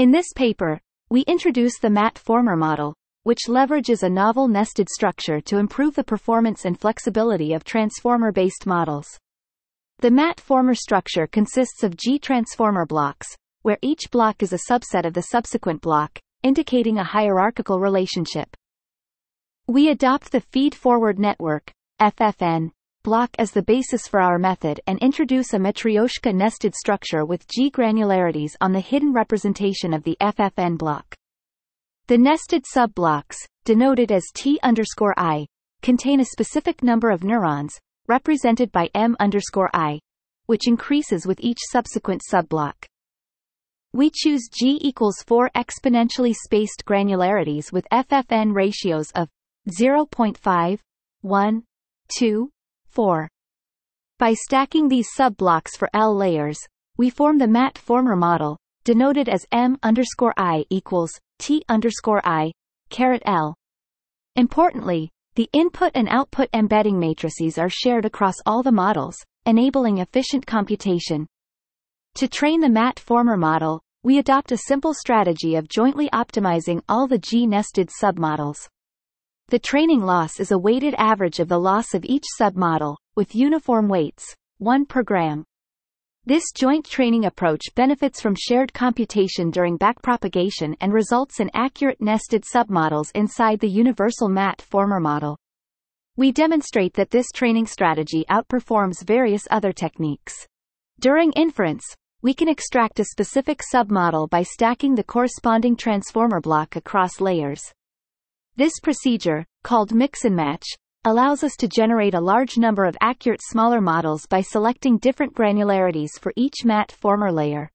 In this paper, we introduce the MatFormer model, which leverages a novel nested structure to improve the performance and flexibility of transformer-based models. The MatFormer structure consists of G-transformer blocks, where each block is a subset of the subsequent block, indicating a hierarchical relationship. We adopt the feed-forward network, FFN, block as the basis for our method and introduce a Matryoshka nested structure with G granularities on the hidden representation of the FFN block. The nested subblocks, denoted as T underscore I, contain a specific number of neurons, represented by M underscore I, which increases with each subsequent subblock. We choose G equals 4 exponentially spaced granularities with FFN ratios of 0.5, 1, 2, 4. By stacking these subblocks for L layers, we form the MatFormer model, denoted as M underscore I equals T underscore I, caret L. Importantly, the input and output embedding matrices are shared across all the models, enabling efficient computation. To train the MatFormer model, we adopt a simple strategy of jointly optimizing all the G-nested submodels. The training loss is a weighted average of the loss of each submodel, with uniform weights, 1 per gram. This joint training approach benefits from shared computation during backpropagation and results in accurate nested submodels inside the universal MatFormer model. We demonstrate that this training strategy outperforms various other techniques. During inference, we can extract a specific submodel by stacking the corresponding transformer block across layers. This procedure, called mix and match, allows us to generate a large number of accurate smaller models by selecting different granularities for each MatFormer layer.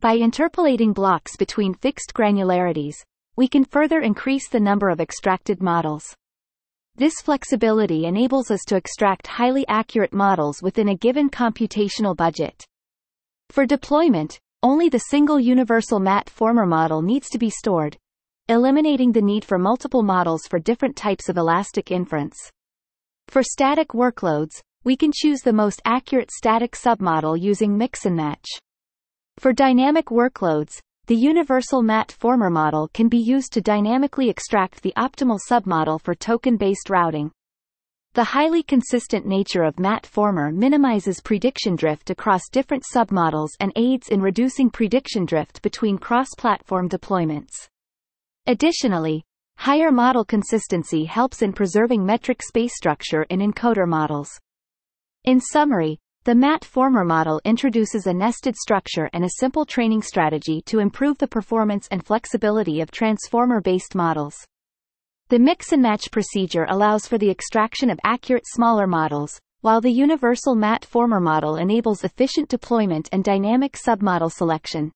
By interpolating blocks between fixed granularities, we can further increase the number of extracted models. This flexibility enables us to extract highly accurate models within a given computational budget. For deployment, only the single universal MatFormer model needs to be stored, eliminating the need for multiple models for different types of elastic inference. For static workloads, we can choose the most accurate static submodel using mix and match. For dynamic workloads, the universal MatFormer model can be used to dynamically extract the optimal submodel for token-based routing. The highly consistent nature of MatFormer minimizes prediction drift across different submodels and aids in reducing prediction drift between cross-platform deployments. Additionally, higher model consistency helps in preserving metric space structure in encoder models. In summary, the MatFormer model introduces a nested structure and a simple training strategy to improve the performance and flexibility of transformer-based models. The mix and match procedure allows for the extraction of accurate smaller models, while the universal MatFormer model enables efficient deployment and dynamic submodel selection.